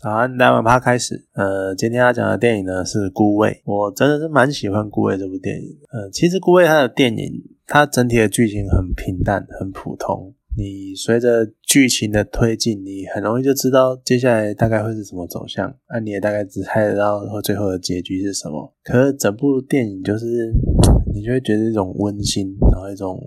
早安，大家趴开始。呃，今天要讲的电影呢是《孤味》，我真的是蛮喜欢《孤味》这部电影。呃，其实《孤味》它的电影，它整体的剧情很平淡、很普通。你随着剧情的推进，你很容易就知道接下来大概会是什么走向，那你也大概只猜得到最后的结局是什么。可是整部电影就是，你就会觉得一种温馨，然后一种。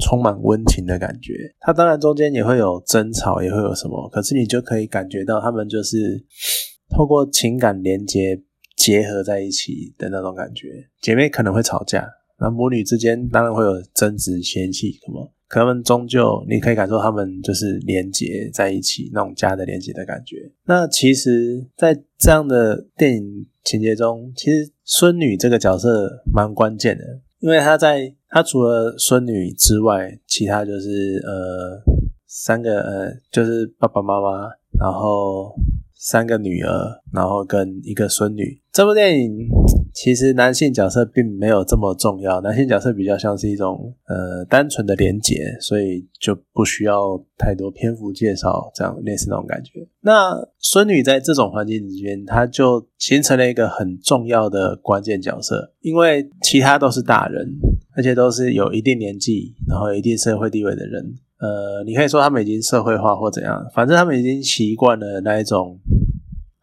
充满温情的感觉，它当然中间也会有争吵，也会有什么，可是你就可以感觉到他们就是 透过情感连接结合在一起的那种感觉。姐妹可能会吵架，那母女之间当然会有争执、嫌弃什么，可他们终究你可以感受他们就是连接在一起那种家的连接的感觉。那其实，在这样的电影情节中，其实孙女这个角色蛮关键的，因为她在。他除了孙女之外，其他就是呃三个呃就是爸爸妈妈，然后三个女儿，然后跟一个孙女。这部电影其实男性角色并没有这么重要，男性角色比较像是一种呃单纯的连结，所以就不需要太多篇幅介绍，这样类似那种感觉。那孙女在这种环境之间，她就形成了一个很重要的关键角色，因为其他都是大人。而且都是有一定年纪，然后有一定社会地位的人。呃，你可以说他们已经社会化或怎样，反正他们已经习惯了那一种，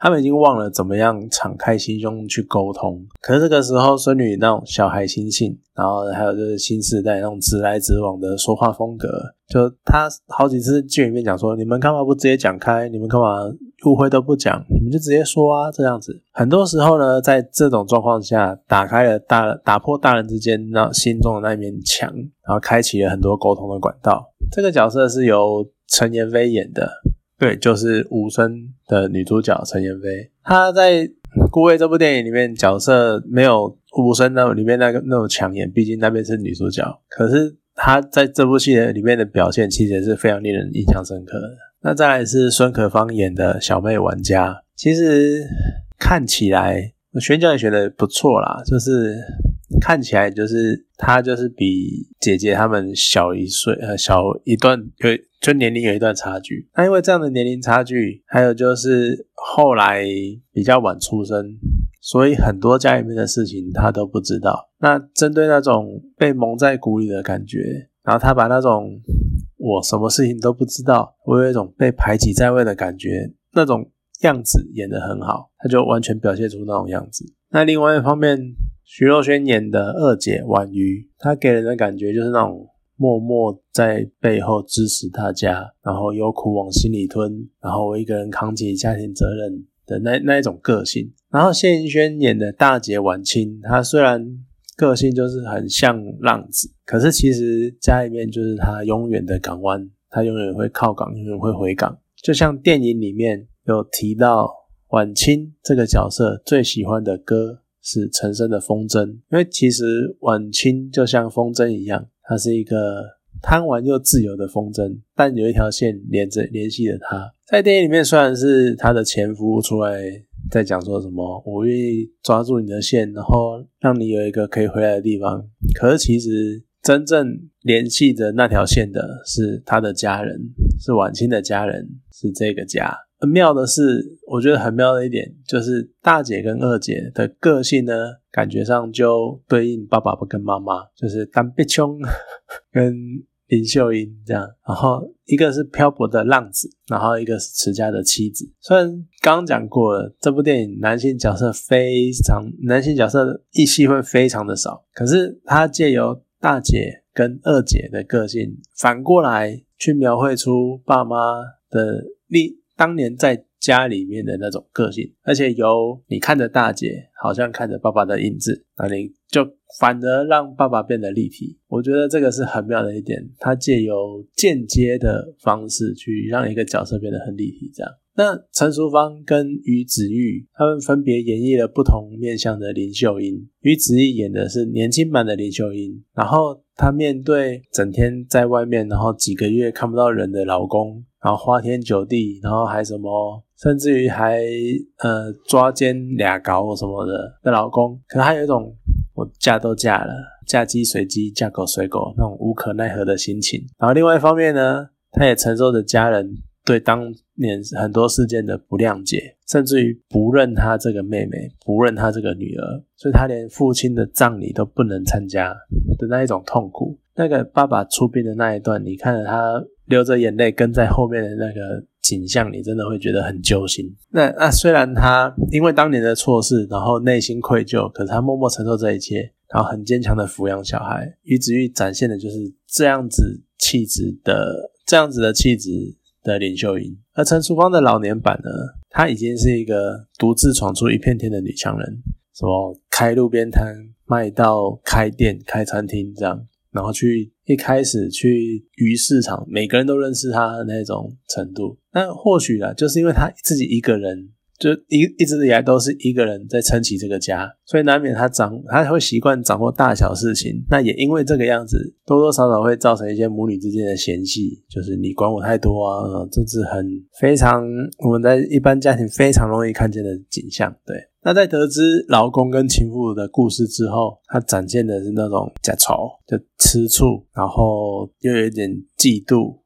他们已经忘了怎么样敞开心胸去沟通。可是这个时候，孙女那种小孩心性，然后还有就是新时代那种直来直往的说话风格，就他好几次剧里面讲说：“你们干嘛不直接讲开？你们干嘛？”误会都不讲，你们就直接说啊，这样子。很多时候呢，在这种状况下，打开了大打破大人之间那心中的那一面墙，然后开启了很多沟通的管道。这个角色是由陈妍霏演的，对，就是无声的女主角陈妍霏。她在《孤味》这部电影里面角色没有无声那里面那个那种抢眼，毕竟那边是女主角。可是她在这部戏里面的表现，其实是非常令人印象深刻的。那再来是孙可芳演的小妹玩家，其实看起来选角也选的不错啦，就是看起来就是她就是比姐姐他们小一岁，呃，小一段有就年龄有一段差距。那因为这样的年龄差距，还有就是后来比较晚出生，所以很多家里面的事情她都不知道。那针对那种被蒙在鼓里的感觉，然后她把那种。我什么事情都不知道，我有一种被排挤在外的感觉，那种样子演得很好，他就完全表现出那种样子。那另外一方面，徐若瑄演的二姐婉瑜，她给人的感觉就是那种默默在背后支持大家，然后有苦往心里吞，然后我一个人扛起家庭责任的那那一种个性。然后谢盈萱演的大姐婉清，她虽然。个性就是很像浪子，可是其实家里面就是她永远的港湾，她永远会靠港，永远会回港。就像电影里面有提到，婉清这个角色最喜欢的歌是陈升的《风筝》，因为其实晚清就像风筝一样，它是一个贪玩又自由的风筝，但有一条线连着联系着她。在电影里面，虽然是她的前夫出来。在讲说什么？我愿意抓住你的线，然后让你有一个可以回来的地方。可是其实真正联系着那条线的是他的家人，是晚清的家人，是这个家。很妙的是，我觉得很妙的一点就是大姐跟二姐的个性呢，感觉上就对应爸爸不跟妈妈，就是单被穷 跟。林秀英这样，然后一个是漂泊的浪子，然后一个是持家的妻子。虽然刚讲过了，这部电影男性角色非常，男性角色一戏会非常的少，可是他借由大姐跟二姐的个性，反过来去描绘出爸妈的历当年在家里面的那种个性，而且由你看着大姐，好像看着爸爸的影子，那你就。反而让爸爸变得立体，我觉得这个是很妙的一点。他借由间接的方式去让一个角色变得很立体。这样，那陈淑芳跟于子玉他们分别演绎了不同面向的林秀英。于子玉演的是年轻版的林秀英，然后她面对整天在外面，然后几个月看不到人的老公，然后花天酒地，然后还什么，甚至于还呃抓奸俩搞什么的的老公，可能还有一种我。嫁都嫁了，嫁鸡随鸡，嫁狗随狗，那种无可奈何的心情。然后另外一方面呢，他也承受着家人对当年很多事件的不谅解，甚至于不认他这个妹妹，不认他这个女儿，所以他连父亲的葬礼都不能参加的那一种痛苦。那个爸爸出殡的那一段，你看着他流着眼泪跟在后面的那个景象，你真的会觉得很揪心。那那虽然他因为当年的错事，然后内心愧疚，可是他默默承受这一切，然后很坚强的抚养小孩。于子玉展现的就是这样子气质的，这样子的气质的林秀英。而陈淑芳的老年版呢，她已经是一个独自闯出一片天的女强人，什么开路边摊、卖到开店、开餐厅这样。然后去一开始去鱼市场，每个人都认识他的那种程度。那或许啊，就是因为他自己一个人，就一一直以来都是一个人在撑起这个家，所以难免他掌他会习惯掌握大小事情。那也因为这个样子，多多少少会造成一些母女之间的嫌隙，就是你管我太多啊，这是很非常我们在一般家庭非常容易看见的景象，对。那在得知老公跟情妇的故事之后，他展现的是那种假愁，就吃醋，然后又有点嫉妒，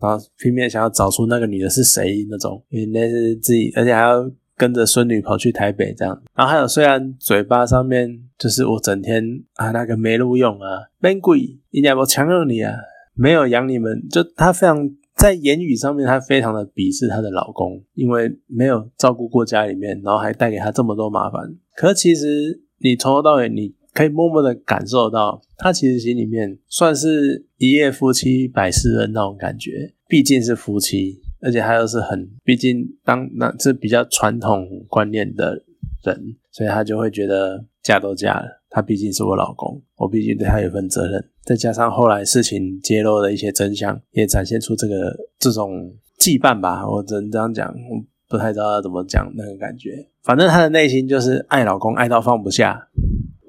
然后拼命想要找出那个女的是谁那种，因为那是自己，而且还要跟着孙女跑去台北这样。然后还有，虽然嘴巴上面就是我整天啊那个没录用啊，闷鬼，人家不强忍你啊，没有养你们，就她非常。在言语上面，她非常的鄙视她的老公，因为没有照顾过家里面，然后还带给她这么多麻烦。可其实你从头到尾，你可以默默的感受到，她其实心里面算是一夜夫妻百事恩那种感觉。毕竟是夫妻，而且她又是很，毕竟当那是比较传统观念的人，所以她就会觉得嫁都嫁了。他毕竟是我老公，我毕竟对他有份责任。再加上后来事情揭露的一些真相，也展现出这个这种羁绊吧。我只能这样讲，我不太知道要怎么讲那个感觉。反正他的内心就是爱老公，爱到放不下。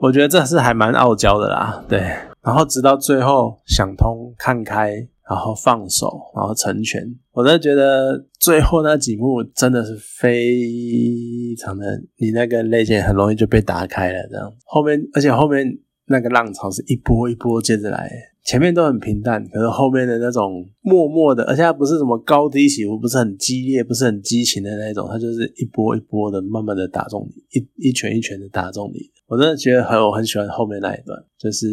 我觉得这是还蛮傲娇的啦，对。然后直到最后想通、看开。然后放手，然后成全。我真的觉得最后那几幕真的是非常的，你那个泪腺很容易就被打开了。这样后面，而且后面那个浪潮是一波一波接着来，前面都很平淡，可是后面的那种默默的，而且它不是什么高低起伏，不是很激烈，不是很激情的那种，它就是一波一波的，慢慢的打中你，一一拳一拳的打中你。我真的觉得很，我很喜欢后面那一段，就是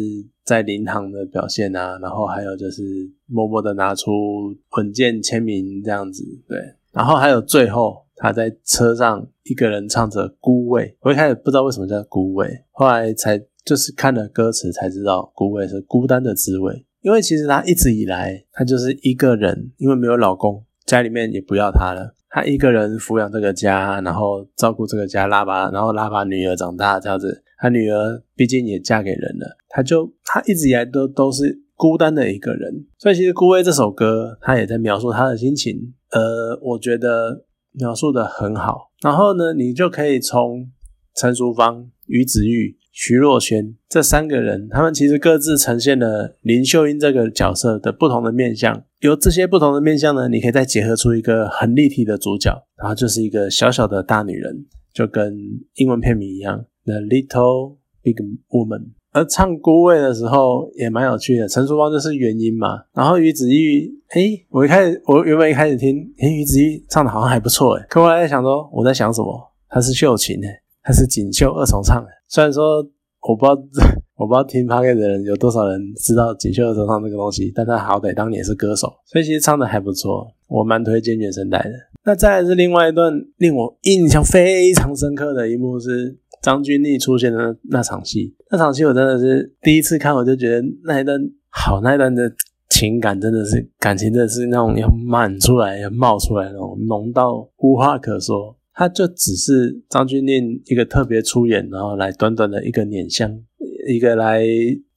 在灵堂的表现啊，然后还有就是默默的拿出文件签名这样子，对，然后还有最后他在车上一个人唱着《孤味》，我一开始不知道为什么叫《孤味》，后来才就是看了歌词才知道《孤味》是孤单的滋味，因为其实他一直以来他就是一个人，因为没有老公，家里面也不要他了。他一个人抚养这个家，然后照顾这个家，拉把，然后拉把女儿长大这样子。他女儿毕竟也嫁给人了，他就他一直以来都都是孤单的一个人。所以其实《孤味》这首歌，他也在描述他的心情。呃，我觉得描述的很好。然后呢，你就可以从陈淑芳、于子玉。徐若瑄这三个人，他们其实各自呈现了林秀英这个角色的不同的面相。有这些不同的面相呢，你可以再结合出一个很立体的主角，然后就是一个小小的大女人，就跟英文片名一样，The Little Big Woman。而唱孤味的时候也蛮有趣的，陈淑芳就是原因嘛。然后于子玉，诶，我一开始我原本一开始听，诶，于子玉唱的好像还不错，诶，可我来在想说，我在想什么？她是秀琴，诶。他是锦绣二重唱，虽然说我不知道 我不知道听 p o d c a 的人有多少人知道锦绣二重唱这个东西，但他好歹当年是歌手，所以其实唱的还不错，我蛮推荐原声带的。那再来是另外一段令我印象非常深刻的一幕是张钧甯出现的那场戏，那场戏我真的是第一次看我就觉得那一段好，那一段的情感真的是感情真的是那种要满出来要冒出来那种浓到无话可说。他就只是张钧甯一个特别出演，然后来短短的一个碾香，一个来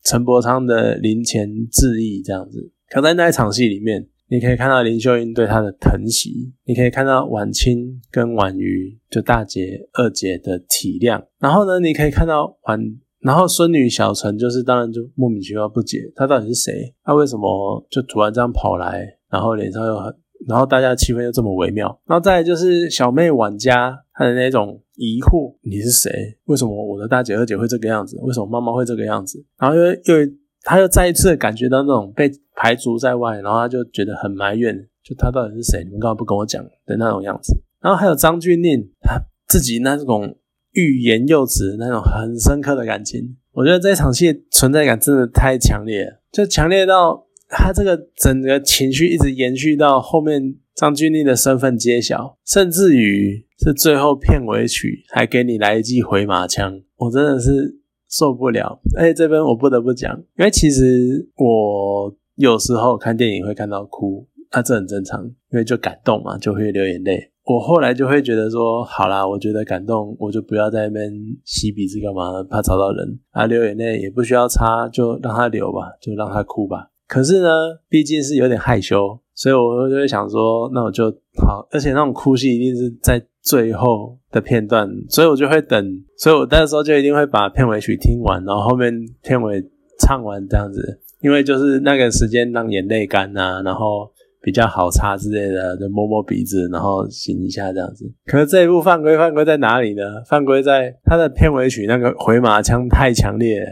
陈伯昌的灵前致意这样子。可在那一场戏里面，你可以看到林秀英对他的疼惜，你可以看到婉清跟婉瑜就大姐二姐的体谅。然后呢，你可以看到婉，然后孙女小陈就是当然就莫名其妙不解，她到底是谁？她为什么就突然这样跑来，然后脸上又很。然后大家的气氛又这么微妙，然后再就是小妹玩家她的那种疑惑：你是谁？为什么我的大姐二姐会这个样子？为什么妈妈会这个样子？然后又又她又再一次感觉到那种被排除在外，然后她就觉得很埋怨，就他到底是谁？你们干嘛不跟我讲的那种样子？然后还有张钧甯，他自己那种欲言又止那种很深刻的感情，我觉得这场戏存在感真的太强烈了，就强烈到他这个整个情绪一直延续到后面张钧甯的身份揭晓，甚至于是最后片尾曲还给你来一记回马枪，我真的是受不了。而且这边我不得不讲，因为其实我有时候看电影会看到哭。那这很正常，因为就感动嘛，就会流眼泪。我后来就会觉得说，好啦，我觉得感动，我就不要在那边吸鼻子干嘛，怕吵到人啊。流眼泪也不需要擦，就让他流吧，就让他哭吧。可是呢，毕竟是有点害羞，所以我就会想说，那我就好。而且那种哭戏一定是在最后的片段，所以我就会等。所以我那时候就一定会把片尾曲听完，然后后面片尾唱完这样子，因为就是那个时间让眼泪干呐，然后。比较好擦之类的，就摸摸鼻子，然后醒一下这样子。可是这一部犯规犯规在哪里呢？犯规在他的片尾曲那个回马枪太强烈，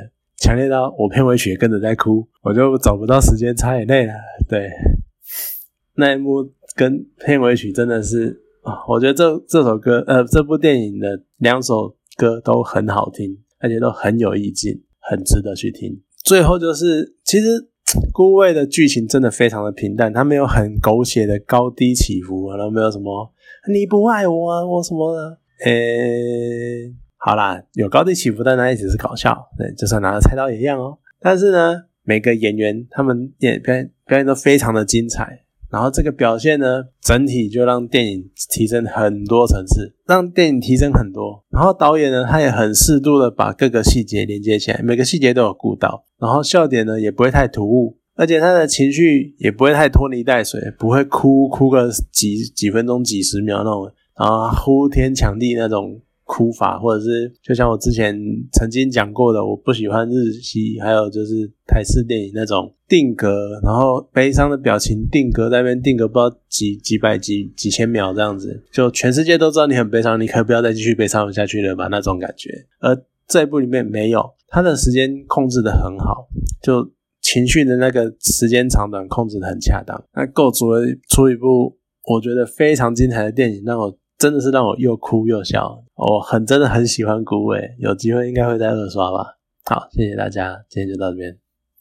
强烈到我片尾曲也跟着在哭，我就找不到时间擦眼泪了。对，那一幕跟片尾曲真的是啊，我觉得这这首歌呃这部电影的两首歌都很好听，而且都很有意境，很值得去听。最后就是其实。孤味的剧情真的非常的平淡，它没有很狗血的高低起伏，然后没有什么你不爱我啊，我什么的，诶，好啦，有高低起伏，但那一只是搞笑，对，就算拿着菜刀也一样哦。但是呢，每个演员他们演表演表演都非常的精彩。然后这个表现呢，整体就让电影提升很多层次，让电影提升很多。然后导演呢，他也很适度的把各个细节连接起来，每个细节都有顾到。然后笑点呢，也不会太突兀，而且他的情绪也不会太拖泥带水，不会哭哭个几几分钟、几十秒那种然后，呼天抢地那种。哭法，或者是就像我之前曾经讲过的，我不喜欢日系，还有就是台式电影那种定格，然后悲伤的表情定格在那边定格，不知道几几百几几千秒这样子，就全世界都知道你很悲伤，你可以不要再继续悲伤下去了吧？那种感觉。而这一部里面没有，他的时间控制的很好，就情绪的那个时间长短控制的很恰当，那构筑了出一部我觉得非常精彩的电影，让我。真的是让我又哭又笑，我很真的很喜欢古伟，有机会应该会再二刷吧。好，谢谢大家，今天就到这边。